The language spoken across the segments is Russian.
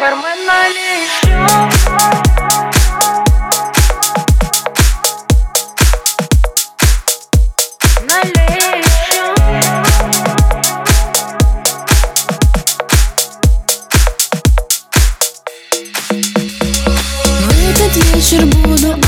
Бармен налей еще вечер буду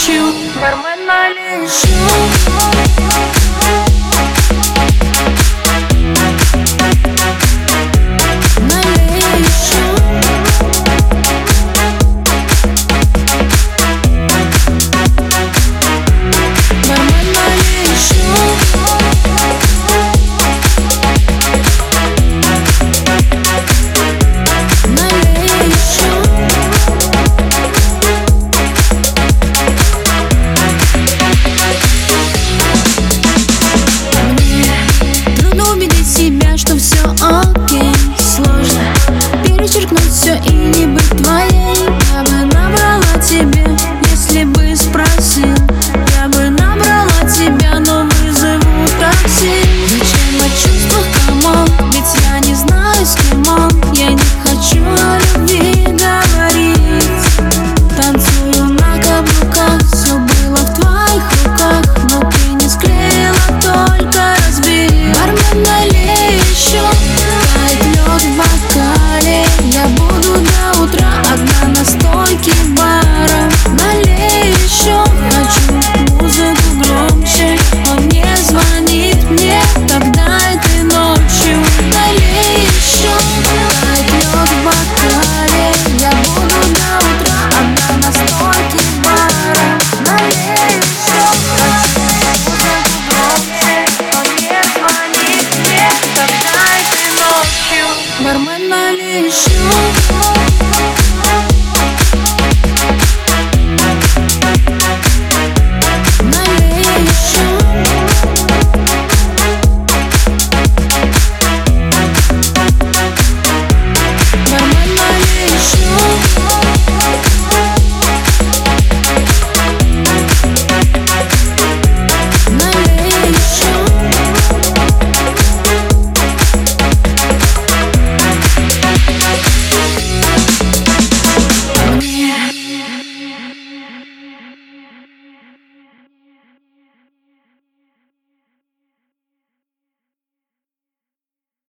хочу Нормально лежу спросил Бармен налей еще